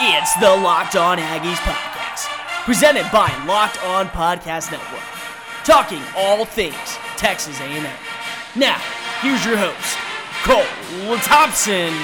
It's the Locked On Aggies podcast, presented by Locked On Podcast Network, talking all things Texas A&M. Now, here's your host, Cole Thompson.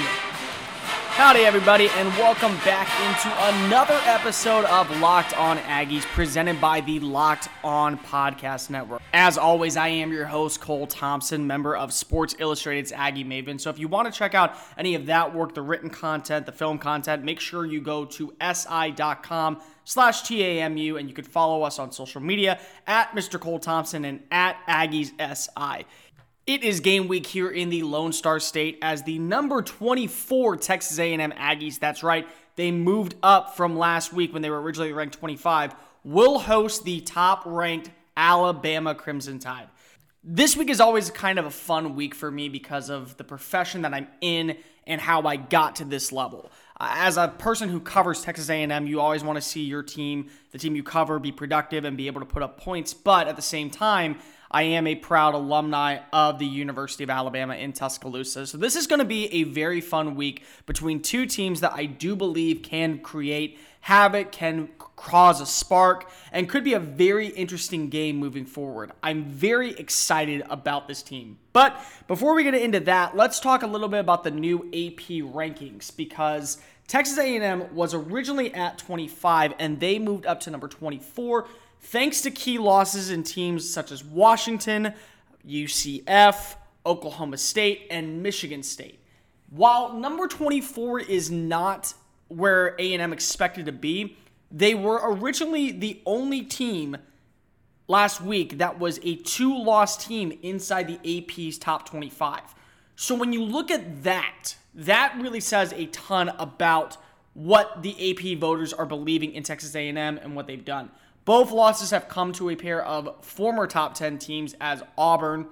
Howdy, everybody, and welcome back into another episode of Locked On Aggies, presented by the Locked On Podcast Network. As always, I am your host, Cole Thompson, member of Sports Illustrated's Aggie Maven. So if you want to check out any of that work, the written content, the film content, make sure you go to si.com slash TAMU, and you can follow us on social media at Mr. Cole Thompson and at Aggies SI. It is game week here in the Lone Star State as the number 24 Texas A&M Aggies, that's right, they moved up from last week when they were originally ranked 25, will host the top-ranked Alabama Crimson Tide. This week is always kind of a fun week for me because of the profession that I'm in and how I got to this level. Uh, as a person who covers Texas A&M, you always want to see your team, the team you cover, be productive and be able to put up points, but at the same time, I am a proud alumni of the University of Alabama in Tuscaloosa. So this is going to be a very fun week between two teams that I do believe can create havoc, can cause a spark, and could be a very interesting game moving forward. I'm very excited about this team. But before we get into that, let's talk a little bit about the new AP rankings because Texas A&M was originally at 25 and they moved up to number 24 thanks to key losses in teams such as Washington, UCF, Oklahoma State, and Michigan State. While number 24 is not where A&M expected to be, they were originally the only team last week that was a two-loss team inside the AP's top 25. So when you look at that, that really says a ton about what the AP voters are believing in Texas A&M and what they've done. Both losses have come to a pair of former top 10 teams as Auburn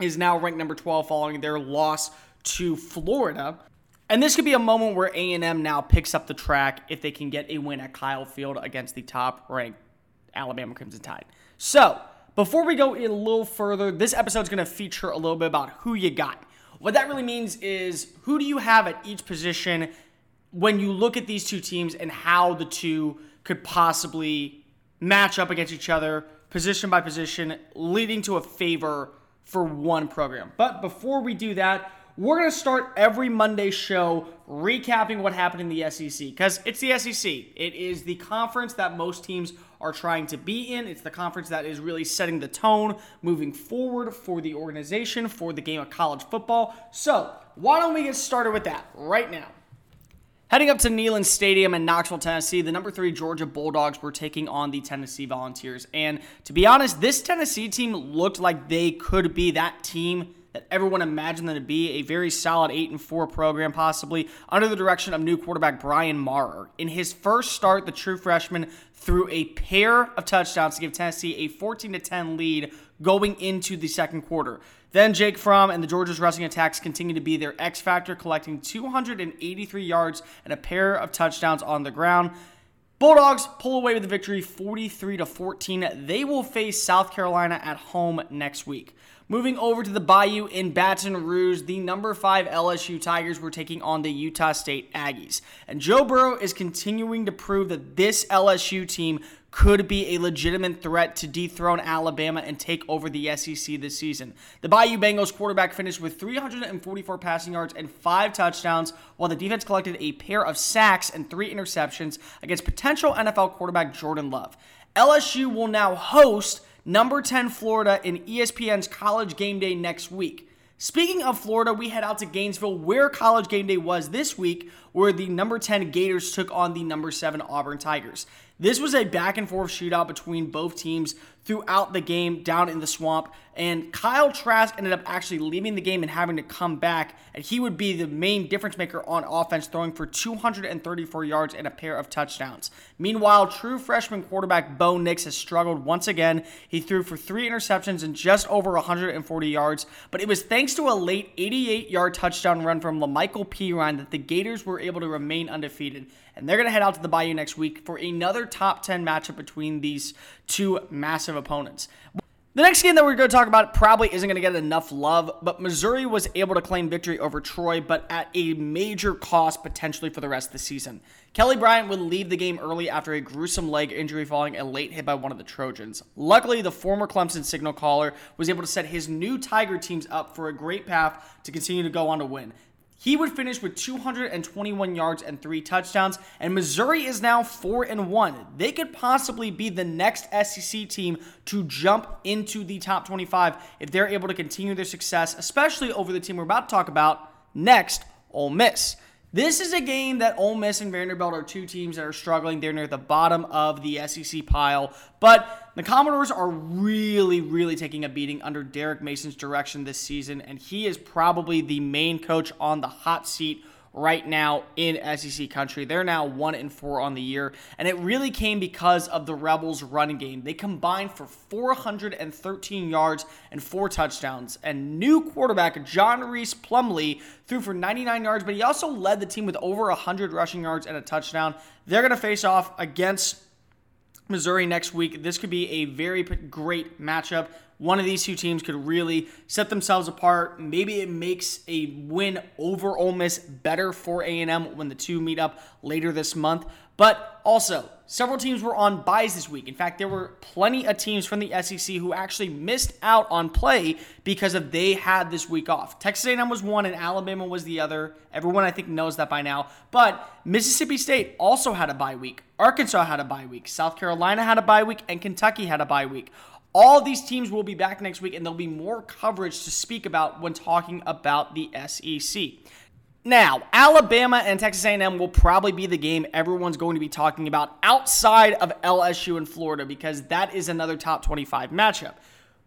is now ranked number 12 following their loss to Florida. And this could be a moment where A&M now picks up the track if they can get a win at Kyle Field against the top-ranked Alabama Crimson Tide. So, before we go a little further, this episode is going to feature a little bit about who you got. What that really means is who do you have at each position when you look at these two teams and how the two could possibly match up against each other, position by position, leading to a favor for one program. But before we do that, we're going to start every Monday show recapping what happened in the SEC because it's the SEC. It is the conference that most teams are trying to be in. It's the conference that is really setting the tone moving forward for the organization, for the game of college football. So, why don't we get started with that right now? Heading up to Neyland Stadium in Knoxville, Tennessee, the number three Georgia Bulldogs were taking on the Tennessee Volunteers. And to be honest, this Tennessee team looked like they could be that team that everyone imagined them to be a very solid 8 and 4 program possibly under the direction of new quarterback Brian Maurer. In his first start, the true freshman threw a pair of touchdowns to give Tennessee a 14 to 10 lead going into the second quarter. Then Jake Fromm and the Georgia's rushing attacks continue to be their X factor, collecting 283 yards and a pair of touchdowns on the ground. Bulldogs pull away with the victory 43 to 14. They will face South Carolina at home next week. Moving over to the Bayou in Baton Rouge, the number 5 LSU Tigers were taking on the Utah State Aggies. And Joe Burrow is continuing to prove that this LSU team could be a legitimate threat to dethrone Alabama and take over the SEC this season. The Bayou Bengals quarterback finished with 344 passing yards and five touchdowns, while the defense collected a pair of sacks and three interceptions against potential NFL quarterback Jordan Love. LSU will now host number 10 Florida in ESPN's College Game Day next week. Speaking of Florida, we head out to Gainesville, where College Game Day was this week, where the number 10 Gators took on the number 7 Auburn Tigers. This was a back and forth shootout between both teams throughout the game down in the swamp. And Kyle Trask ended up actually leaving the game and having to come back. And he would be the main difference maker on offense, throwing for 234 yards and a pair of touchdowns. Meanwhile, true freshman quarterback Bo Nix has struggled once again. He threw for three interceptions and just over 140 yards. But it was thanks to a late 88 yard touchdown run from Lamical Perine that the Gators were able to remain undefeated and they're going to head out to the Bayou next week for another top 10 matchup between these two massive opponents. The next game that we're going to talk about probably isn't going to get enough love, but Missouri was able to claim victory over Troy, but at a major cost potentially for the rest of the season. Kelly Bryant would leave the game early after a gruesome leg injury following a late hit by one of the Trojans. Luckily, the former Clemson signal caller was able to set his new Tiger teams up for a great path to continue to go on to win. He would finish with 221 yards and three touchdowns, and Missouri is now 4 and 1. They could possibly be the next SEC team to jump into the top 25 if they're able to continue their success, especially over the team we're about to talk about next, Ole Miss. This is a game that Ole Miss and Vanderbilt are two teams that are struggling. They're near the bottom of the SEC pile. But the Commodores are really, really taking a beating under Derek Mason's direction this season. And he is probably the main coach on the hot seat right now in SEC country. They're now 1 and 4 on the year, and it really came because of the Rebels running game. They combined for 413 yards and 4 touchdowns. And new quarterback John Rhys Plumlee threw for 99 yards, but he also led the team with over 100 rushing yards and a touchdown. They're going to face off against Missouri next week. This could be a very great matchup one of these two teams could really set themselves apart. Maybe it makes a win over Ole Miss better for A&M when the two meet up later this month. But also, several teams were on buys this week. In fact, there were plenty of teams from the SEC who actually missed out on play because of they had this week off. Texas A&M was one and Alabama was the other. Everyone I think knows that by now. But Mississippi State also had a bye week. Arkansas had a bye week. South Carolina had a bye week and Kentucky had a bye week. All these teams will be back next week, and there'll be more coverage to speak about when talking about the SEC. Now, Alabama and Texas A&M will probably be the game everyone's going to be talking about outside of LSU and Florida because that is another top 25 matchup.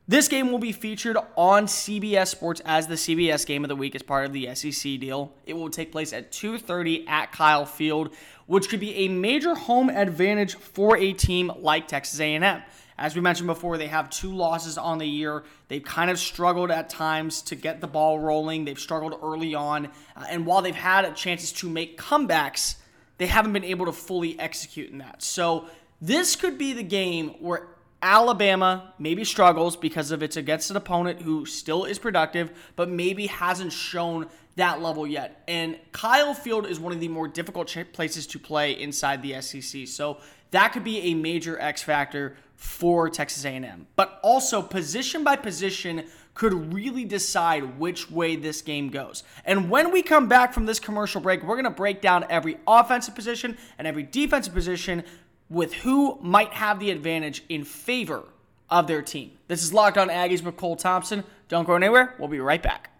This game will be featured on CBS Sports as the CBS game of the week as part of the SEC deal. It will take place at 2:30 at Kyle Field, which could be a major home advantage for a team like Texas A&M. As we mentioned before, they have two losses on the year. They've kind of struggled at times to get the ball rolling. They've struggled early on. Uh, and while they've had chances to make comebacks, they haven't been able to fully execute in that. So this could be the game where Alabama maybe struggles because of it's against an opponent who still is productive, but maybe hasn't shown that level yet. And Kyle Field is one of the more difficult places to play inside the SEC. So that could be a major X factor for Texas A&M. But also position by position could really decide which way this game goes. And when we come back from this commercial break, we're going to break down every offensive position and every defensive position with who might have the advantage in favor of their team. This is Locked On Aggies with Cole Thompson. Don't go anywhere. We'll be right back.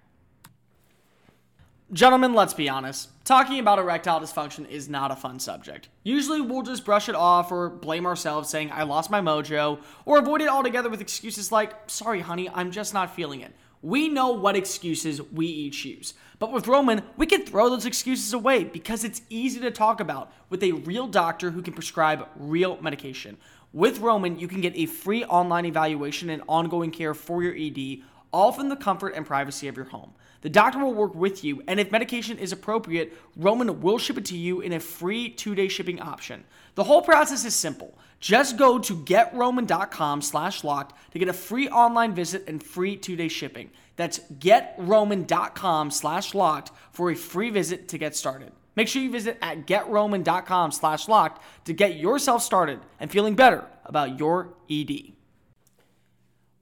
Gentlemen, let's be honest. Talking about erectile dysfunction is not a fun subject. Usually we'll just brush it off or blame ourselves saying, I lost my mojo, or avoid it altogether with excuses like, sorry, honey, I'm just not feeling it. We know what excuses we each use. But with Roman, we can throw those excuses away because it's easy to talk about with a real doctor who can prescribe real medication. With Roman, you can get a free online evaluation and ongoing care for your ED, all from the comfort and privacy of your home. The doctor will work with you, and if medication is appropriate, Roman will ship it to you in a free two-day shipping option. The whole process is simple. Just go to getroman.com slash locked to get a free online visit and free two-day shipping. That's getroman.com slash locked for a free visit to get started. Make sure you visit at getroman.com slash locked to get yourself started and feeling better about your ED.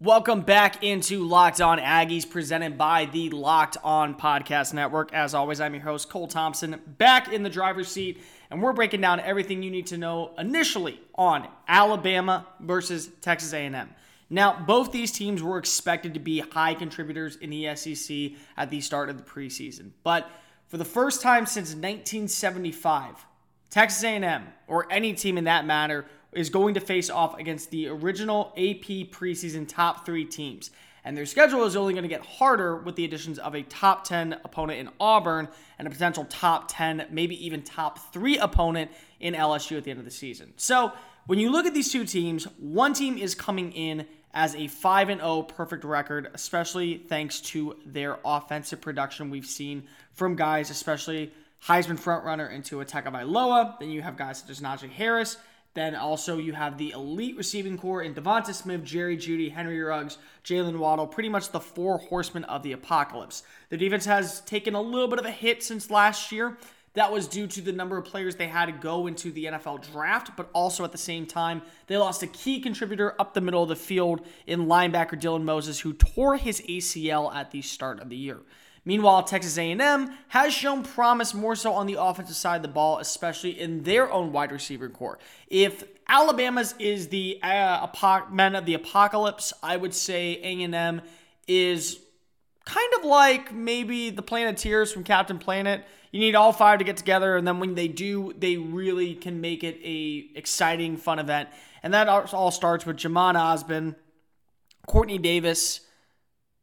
Welcome back into Locked On Aggies, presented by the Locked On Podcast Network. As always, I'm your host, Cole Thompson, back in the driver's seat, and we're breaking down everything you need to know initially on Alabama versus Texas A&M. Now, both these teams were expected to be high contributors in the SEC at the start of the preseason, but for the first time since 1975, Texas A&M or any team in that matter is going to face off against the original AP preseason top three teams. And their schedule is only going to get harder with the additions of a top 10 opponent in Auburn and a potential top 10, maybe even top three opponent in LSU at the end of the season. So when you look at these two teams, one team is coming in as a 5 0 perfect record, especially thanks to their offensive production we've seen from guys, especially Heisman frontrunner into Tua Tagovailoa. Then you have guys such as Najee Harris Then also you have the elite receiving core in Devonta Smith, Jerry Jeudy, Henry Ruggs, Jaylen Waddle, pretty much the four horsemen of the apocalypse. The defense has taken a little bit of a hit since last year. That was due to the number of players they had to go into the NFL draft, but also at the same time, they lost a key contributor up the middle of the field in linebacker Dylan Moses, who tore his ACL at the start of the year. Meanwhile, Texas A&M has shown promise more so on the offensive side of the ball, especially in their own wide receiver core. If Alabama's is the uh, men of the apocalypse, I would say A&M is kind of like maybe the Planeteers from Captain Planet. You need all five to get together, and then when they do, they really can make it a exciting, fun event. And that all starts with Jhamon Ausbon, Quartney Davis,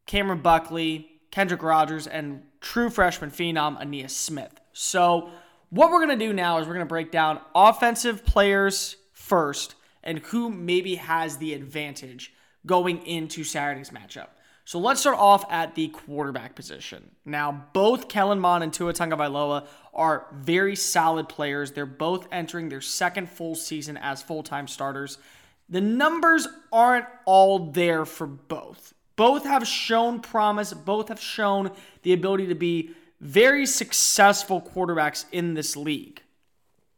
Camron Buckley, Kendrick Rogers, and true freshman phenom Ainias Smith. So, what we're going to do now is we're going to break down offensive players first and who maybe has the advantage going into Saturday's matchup. So let's start off at the quarterback position. Now, both Kellen Mond and Tua Tagovailoa are very solid players. They're both entering their second full season as full-time starters. The numbers aren't all there for both. Both have shown promise, both have shown the ability to be very successful quarterbacks in this league.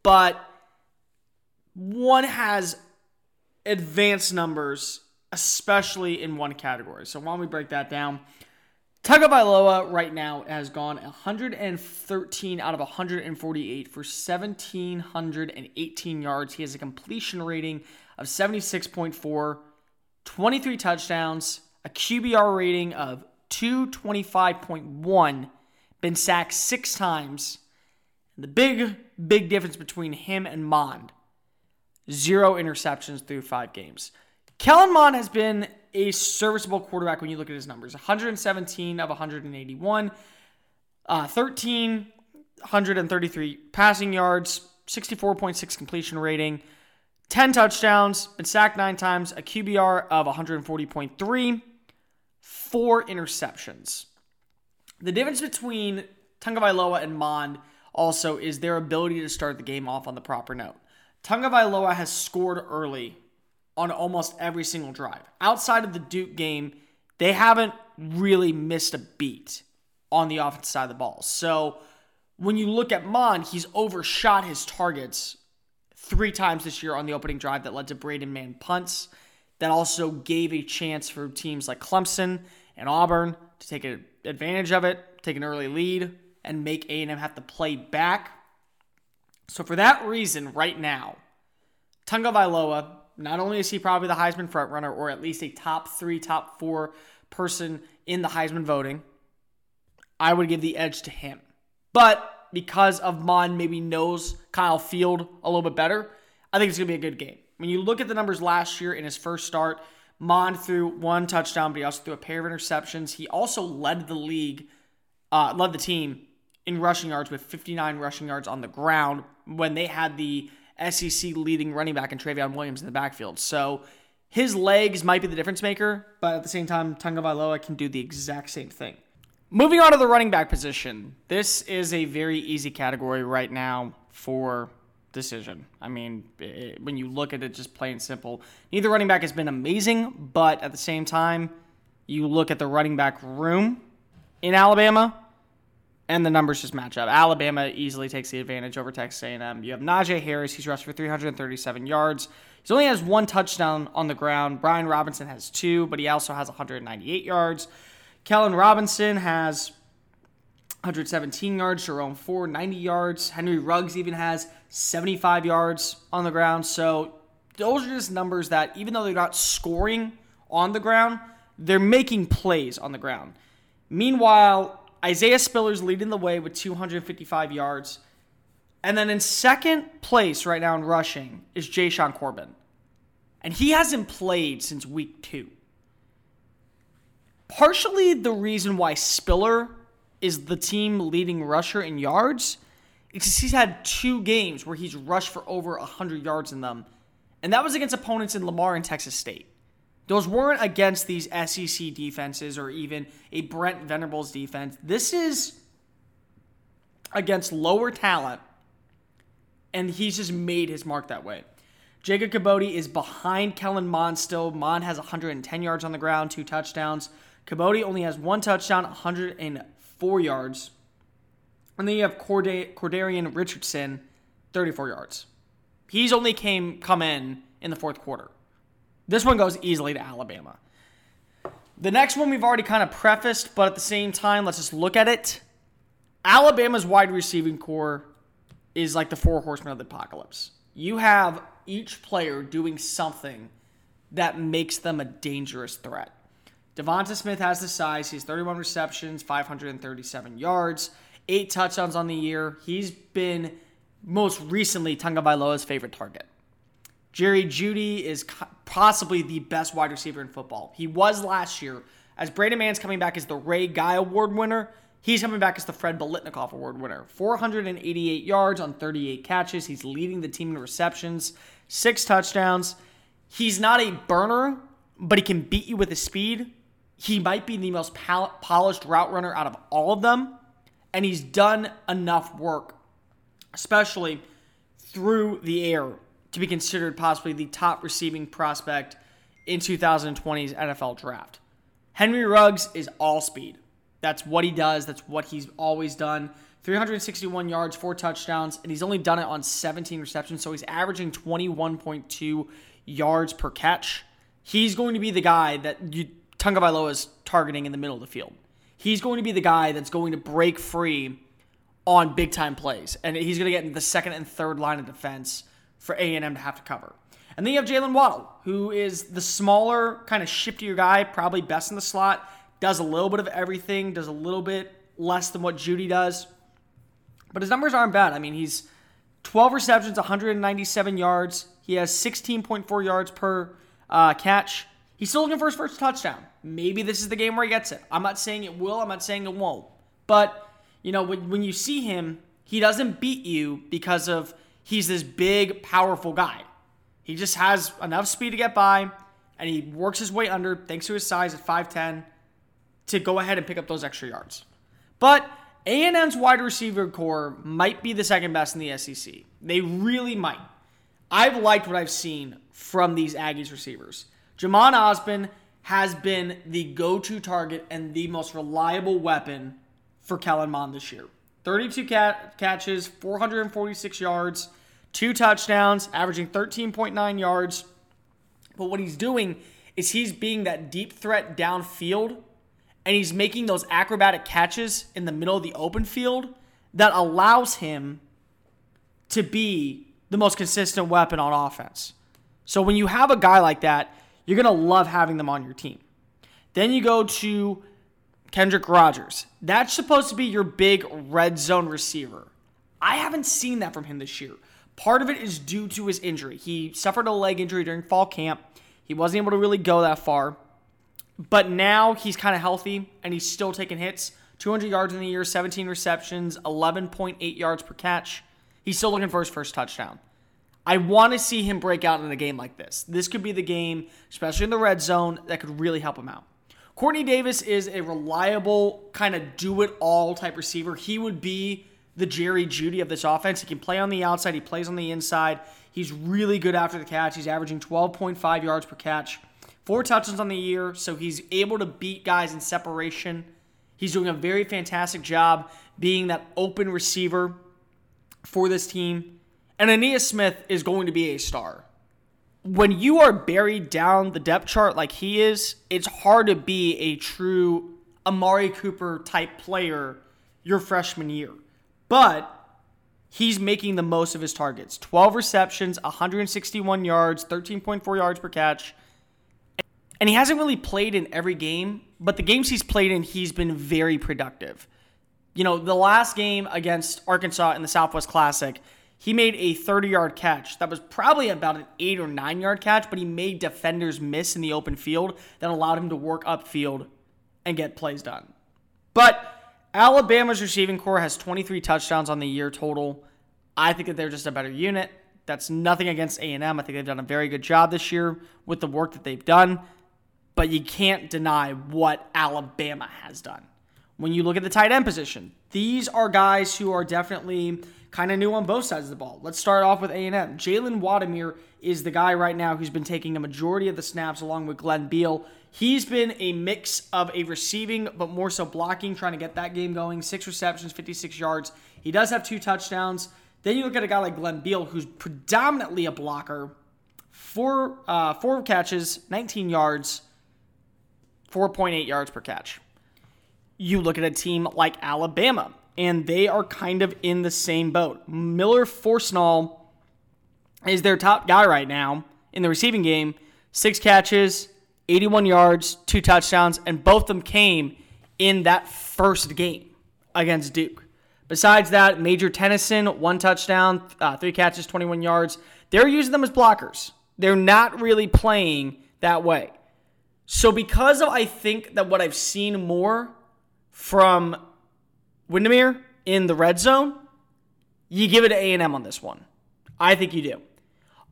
But one has advanced numbers, especially in one category. So why don't we break that down? Tagovailoa right now has gone 113 out of 148 for 1,718 yards. He has a completion rating of 76.4, 23 touchdowns, a QBR rating of 225.1, been sacked six times. The big, big difference between him and Mond zero interceptions through five games. Kellen Mond has been a serviceable quarterback when you look at his numbers 117 of 181, uh, 1,333 passing yards, 64.6 completion rating. 10 touchdowns, been sacked nine times, a QBR of 140.3, four interceptions. The difference between Tagovailoa and Mond also is their ability to start the game off on the proper note. Tagovailoa has scored early on almost every single drive. Outside of the Duke game, they haven't really missed a beat on the offensive side of the ball. So when you look at Mond, he's overshot his targets three times this year on the opening drive that led to Braden Mann punts. That also gave a chance for teams like Clemson and Auburn to take advantage of it, take an early lead, and make A&M have to play back. So for that reason, right now, Tagovailoa, not only is he probably the Heisman frontrunner, or at least a top three, top four person in the Heisman voting, I would give the edge to him. But because of Mond maybe knows Kyle Field a little bit better, I think it's going to be a good game. When you look at the numbers last year in his first start, Mond threw one touchdown, but he also threw a pair of interceptions. He also led the league, uh, led the team in rushing yards with 59 rushing yards on the ground when they had the SEC leading running back in Trayveon Williams in the backfield. So his legs might be the difference maker, but at the same time, Tagovailoa can do the exact same thing. Moving on to the running back position. This is a very easy category right now for decision. I mean, it, when you look at it just plain simple, neither running back has been amazing, but at the same time, you look at the running back room in Alabama, and the numbers just match up. Alabama easily takes the advantage over Texas A&M. You have Najee Harris; he's rushed for 337 yards. He only has one touchdown on the ground. Brian Robinson has two, but he also has 198 yards. Keilan Robinson has 117 yards. Jerome Ford 90 yards. Henry Ruggs even has 75 yards on the ground. So those are just numbers that, even though they're not scoring on the ground, they're making plays on the ground. Meanwhile, Isaiah Spiller's leading the way with 255 yards. And then in second place right now in rushing is Jashaun Corbin. And he hasn't played since week two. Partially the reason why Spiller is the team leading rusher in yards because he's had two games where he's rushed for over 100 yards in them. And that was against opponents in Lamar and Texas State. Those weren't against these SEC defenses or even a Brent Venables defense. This is against lower talent, and he's just made his mark that way. Jacob Kibodi is behind Kellen Mond still. Mond has 110 yards on the ground, two touchdowns. Kibodi only has one touchdown, 104 yards. And then you have Corda- Cordarian Richardson, 34 yards. He's only came come in in the fourth quarter. This one goes easily to Alabama. The next one we've already kind of prefaced, but at the same time, let's just look at it. Alabama's wide receiving core is like the four horsemen of the apocalypse. You have each player doing something that makes them a dangerous threat. Devonta Smith has the size. He's 31 receptions, 537 yards, eight touchdowns on the year. He's been most recently Tagovailoa's favorite target. Jerry Jeudy is possibly the best wide receiver in football. He was last year. As Braden Mann's coming back as the Ray Guy Award winner, he's coming back as the Fred Biletnikoff Award winner. 488 yards on 38 catches. He's leading the team in receptions six touchdowns. He's not a burner, but he can beat you with his speed. He might be the most pol- polished route runner out of all of them. And he's done enough work, especially through the air, to be considered possibly the top receiving prospect in 2020's NFL draft. Henry Ruggs is all speed. That's what he does, that's what he's always done. 361 yards, four touchdowns, and he's only done it on 17 receptions, so he's averaging 21.2 yards per catch. He's going to be the guy that you, Tagovailoa is targeting in the middle of the field. He's going to be the guy that's going to break free on big time plays, and he's going to get in the second and third line of defense for A&M to have to cover. And then you have Jaylen Waddle, who is the smaller, kind of shiftier guy, probably best in the slot, does a little bit of everything, does a little bit less than what Jeudy does. But his numbers aren't bad. I mean, he's 12 receptions, 197 yards. He has 16.4 yards per uh, catch. He's still looking for his first touchdown. Maybe this is the game where he gets it. I'm not saying it will. I'm not saying it won't. But, you know, when, when you see him, he doesn't beat you because of he's this big, powerful guy. He just has enough speed to get by, and he works his way under, thanks to his size at 5'10, to go ahead and pick up those extra yards. But a&M's wide receiver core might be the second best in the SEC. They really might. I've liked what I've seen from these Aggies receivers. Jhamon Ausbon has been the go-to target and the most reliable weapon for Kellen Mond this year. 32 cat- catches, 446 yards, two touchdowns, averaging 13.9 yards. But what he's doing is he's being that deep threat downfield and he's making those acrobatic catches in the middle of the open field that allows him to be the most consistent weapon on offense. So when you have a guy like that, you're going to love having them on your team. Then you go to Kendrick Rogers. That's supposed to be your big red zone receiver. I haven't seen that from him this year. Part of it is due to his injury. He suffered a leg injury during fall camp. He wasn't able to really go that far. But now he's kind of healthy and he's still taking hits. 200 yards in the year, 17 receptions, 11.8 yards per catch. He's still looking for his first touchdown. I want to see him break out in a game like this. This could be the game, especially in the red zone, that could really help him out. Quartney Davis is a reliable, kind of do it all type receiver. He would be the Jerry Jeudy of this offense. He can play on the outside, he plays on the inside. He's really good after the catch. He's averaging 12.5 yards per catch. Four touchdowns on the year, so he's able to beat guys in separation. He's doing a very fantastic job being that open receiver for this team. And Ainias Smith is going to be a star. When you are buried down the depth chart like he is, it's hard to be a true Amari Cooper type player your freshman year. But he's making the most of his targets 12 receptions, 161 yards, 13.4 yards per catch and he hasn't really played in every game, but the games he's played in, he's been very productive. You know, the last game against Arkansas in the Southwest Classic, he made a 30 yard catch. That was probably about an 8 or 9 yard catch, but he made defenders miss in the open field that allowed him to work upfield and get plays done. But Alabama's receiving core has 23 touchdowns on the year total. I think that they're just a better unit. That's nothing against A&M. I think they've done a very good job this year with the work that they've done but you can't deny what Alabama has done. When you look at the tight end position, these are guys who are definitely kind of new on both sides of the ball. Let's start off with A&M. Jalen Wydermyer is the guy right now who's been taking a majority of the snaps along with Glenn Beal. He's been a mix of a receiving, but more so blocking, trying to get that game going. Six receptions, 56 yards. He does have two touchdowns. Then you look at a guy like Glenn Beal, who's predominantly a blocker. Four, uh, four catches, 19 yards, 4.8 yards per catch. You look at a team like Alabama, and they are kind of in the same boat. Miller Forristall is their top guy right now in the receiving game. Six catches, 81 yards, two touchdowns, and both of them came in that first game against Duke. Besides that, Major Tennison, one touchdown, uh, three catches, 21 yards. They're using them as blockers. They're not really playing that way. So, because of I think that what I've seen more from Wydermyer in the red zone, you give it to A&M on this one. I think you do.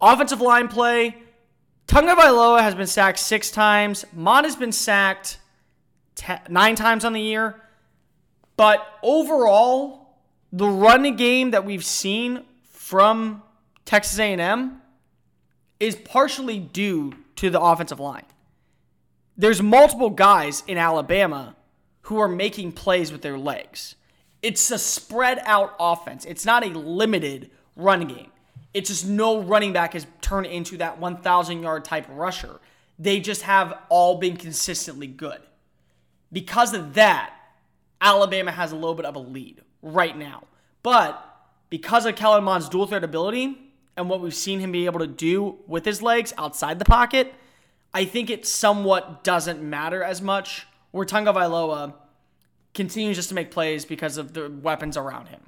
Offensive line play, Tunga Tagovailoa has been sacked six times. Mond has been sacked nine times on the year. But overall, the run game that we've seen from Texas A&M is partially due to the offensive line. There's multiple guys in Alabama who are making plays with their legs. It's a spread out offense. It's not a limited run game. It's just no running back has turned into that 1,000 yard type rusher. They just have all been consistently good. Because of that, Alabama has a little bit of a lead right now. But because of Kellen Mond's dual threat ability and what we've seen him be able to do with his legs outside the pocket, I think it somewhat doesn't matter as much. Where Tagovailoa continues just to make plays because of the weapons around him.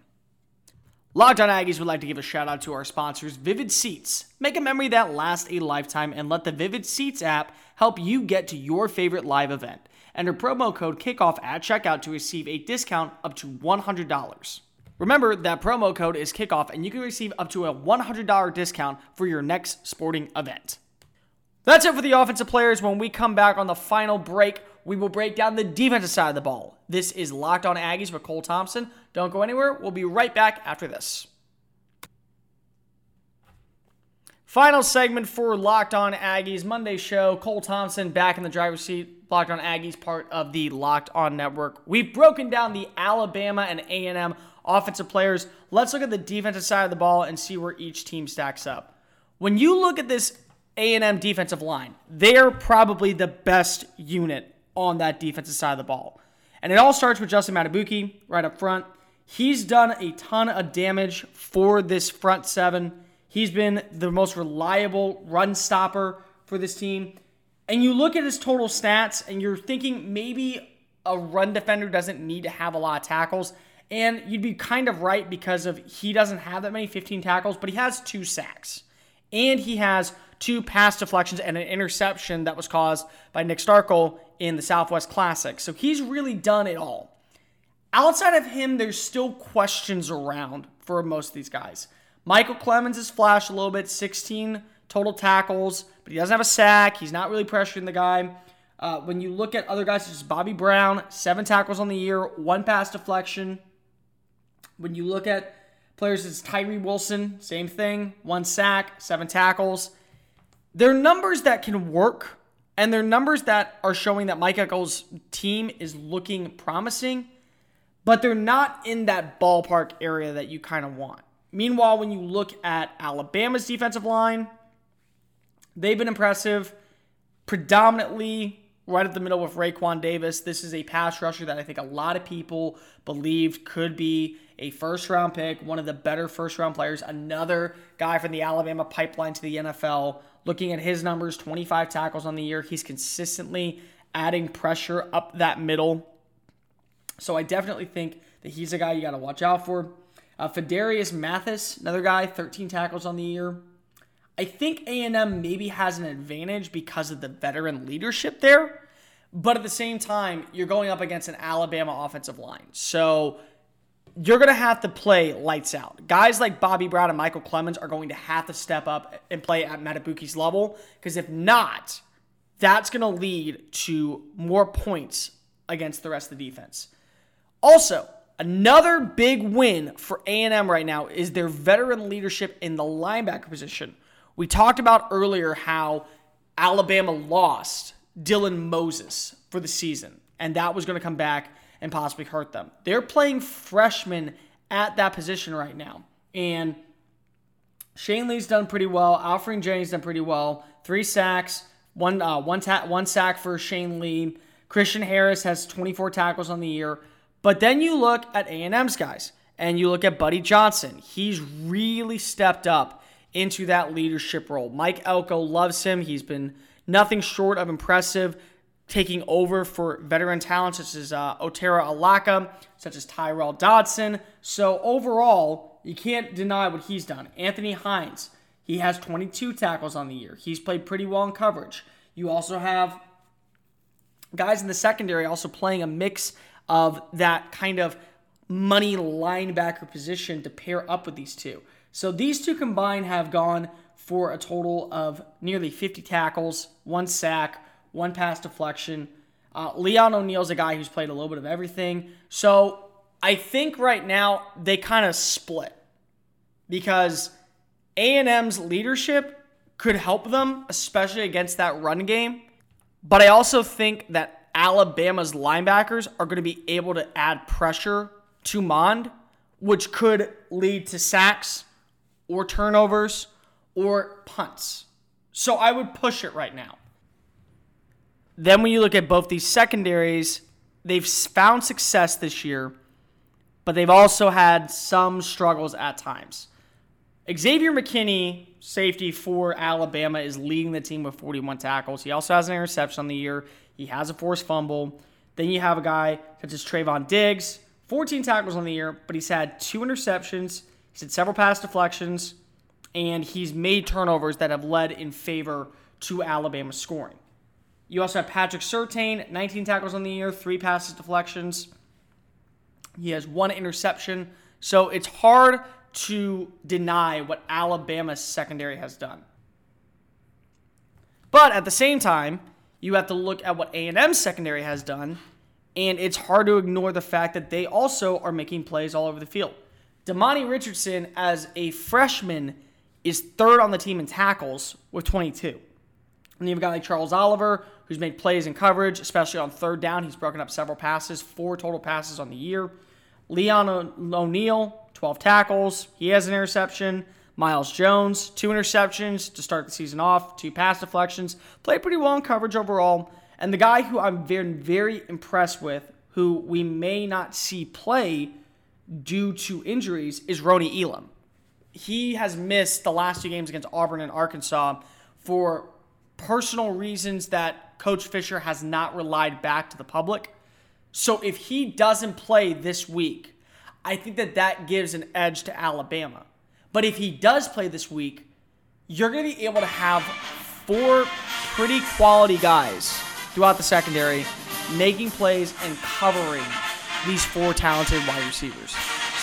Locked on Aggies would like to give a shout out to our sponsors, Vivid Seats. Make a memory that lasts a lifetime and let the Vivid Seats app help you get to your favorite live event. Enter promo code KICKOFF at checkout to receive a discount up to $100. Remember that promo code is KICKOFF and you can receive up to a $100 discount for your next sporting event. That's it for the offensive players. When we come back on the final break, we will break down the defensive side of the ball. This is Locked On Aggies with Cole Thompson. Don't go anywhere. We'll be right back after this. Final segment for Locked On Aggies Monday show. Cole Thompson back in the driver's seat. Locked On Aggies, part of the Locked On Network. We've broken down the Alabama and A&M offensive players. Let's look at the defensive side of the ball and see where each team stacks up. When you look at this A&M defensive line, they're probably the best unit on that defensive side of the ball. And it all starts with Justin Madubuike right up front. He's done a ton of damage for this front seven. He's been the most reliable run stopper for this team. And you look at his total stats and you're thinking maybe a run defender doesn't need to have a lot of tackles. And you'd be kind of right because of he doesn't have that many 15 tackles, but he has two sacks. And he has two pass deflections and an interception that was caused by Nick Starkel in the Southwest Classic. So he's really done it all. Outside of him, there's still questions around for most of these guys. Michael Clemons has flashed a little bit, 16 total tackles, but he doesn't have a sack. He's not really pressuring the guy. Uh, when you look at other guys such as Bobby Brown, seven tackles on the year, one pass deflection. When you look at players as Tyree Wilson, same thing, one sack, seven tackles. They're numbers that can work, and they're numbers that are showing that Mike Elko's team is looking promising, but they're not in that ballpark area that you kind of want. Meanwhile, when you look at Alabama's defensive line, they've been impressive, predominantly right at the middle with Raekwon Davis. This is a pass rusher that I think a lot of people believed could be a first round pick, one of the better first round players, another guy from the Alabama pipeline to the NFL. Looking at his numbers 25 tackles on the year, he's consistently adding pressure up that middle. So I definitely think that he's a guy you got to watch out for. Uh, Phidarian Mathis, another guy, 13 tackles on the year. I think A&M maybe has an advantage because of the veteran leadership there, but at the same time, you're going up against an Alabama offensive line. So you're going to have to play lights out. Guys like Bobby Brown and Michael Clemons are going to have to step up and play at Madubuike's level because if not, that's going to lead to more points against the rest of the defense. Also, Another big win for A&M right now is their veteran leadership in the linebacker position. We talked about earlier how Alabama lost Dylan Moses for the season, and that was going to come back and possibly hurt them. They're playing freshmen at that position right now, and Shane Lee's done pretty well. Anfernee Jennings done pretty well. Three sacks, one uh, one ta- one sack for Shane Lee. Christian Harris has 24 tackles on the year. But then you look at A&M's guys, and you look at Buddy Johnson. He's really stepped up into that leadership role. Mike Elko loves him. He's been nothing short of impressive, taking over for veteran talent such as uh, Otaro Alaka, such as Tyrel Dodson. So overall, you can't deny what he's done. Anthony Hines, he has 22 tackles on the year. He's played pretty well in coverage. You also have guys in the secondary also playing a mix of that kind of money linebacker position to pair up with these two. So these two combined have gone for a total of nearly 50 tackles, one sack, one pass deflection. Uh, Leon O'Neal's a guy who's played a little bit of everything. So I think right now they kind of split because A&M's leadership could help them, especially against that run game. But I also think that Alabama's linebackers are going to be able to add pressure to Mond, which could lead to sacks or turnovers or punts. So I would push it right now. Then when you look at both these secondaries, they've found success this year, but they've also had some struggles at times. Xavier McKinney, safety for Alabama, is leading the team with 41 tackles. He also has an interception on the year. He has a forced fumble. Then you have a guy such as Trevon Diggs, 14 tackles on the year, but he's had two interceptions. He's had several pass deflections, and he's made turnovers that have led in favor to Alabama scoring. You also have Patrick Surtain, 19 tackles on the year, three passes deflections. He has one interception. So it's hard to deny what Alabama's secondary has done. But at the same time, you have to look at what A&M's secondary has done, and it's hard to ignore the fact that they also are making plays all over the field. Demani Richardson, as a freshman, is third on the team in tackles with 22. And you have a guy like Charles Oliver, who's made plays in coverage, especially on third down. He's broken up several passes, four total passes on the year. Leon O'Neal, 12 tackles. He has an interception. Myles Jones, two interceptions to start the season off, two pass deflections, played pretty well in coverage overall. And the guy who I'm very, very impressed with, who we may not see play due to injuries, is Roney Elam. He has missed the last two games against Auburn and Arkansas for personal reasons that Coach Fisher has not relied back to the public. So if he doesn't play this week, I think that that gives an edge to Alabama. But if he does play this week, you're going to be able to have four pretty quality guys throughout the secondary making plays and covering these four talented wide receivers.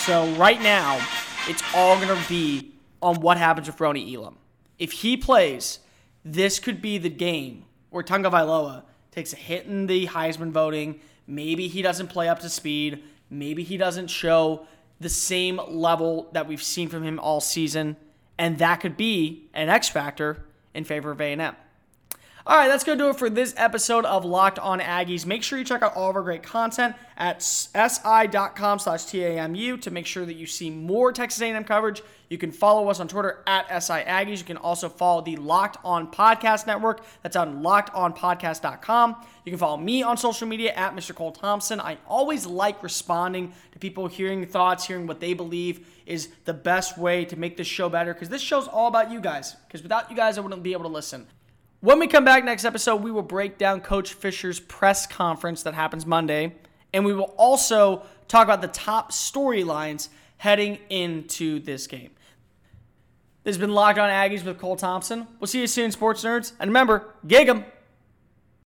So right now, it's all going to be on what happens with Roney Elam. If he plays, this could be the game where Tagovailoa takes a hit in the Heisman voting. Maybe he doesn't play up to speed. Maybe he doesn't show the same level that we've seen from him all season, and that could be an X factor in favor of A&M. All right, that's going to do it for this episode of Locked On Aggies. Make sure you check out all of our great content at si.com slash TAMU to make sure that you see more Texas A&M coverage. You can follow us on Twitter at SI Aggies. You can also follow the Locked On Podcast Network. That's on lockedonpodcast.com. You can follow me on social media at Mr. Cole Thompson. I always like responding to people, hearing thoughts, hearing what they believe is the best way to make this show better because this show's all about you guys. Because without you guys, I wouldn't be able to listen. When we come back next episode, we will break down Coach Fisher's press conference that happens Monday, and we will also talk about the top storylines heading into this game. This has been Locked On Aggies with Cole Thompson. We'll see you soon, sports nerds. And remember, gig 'em.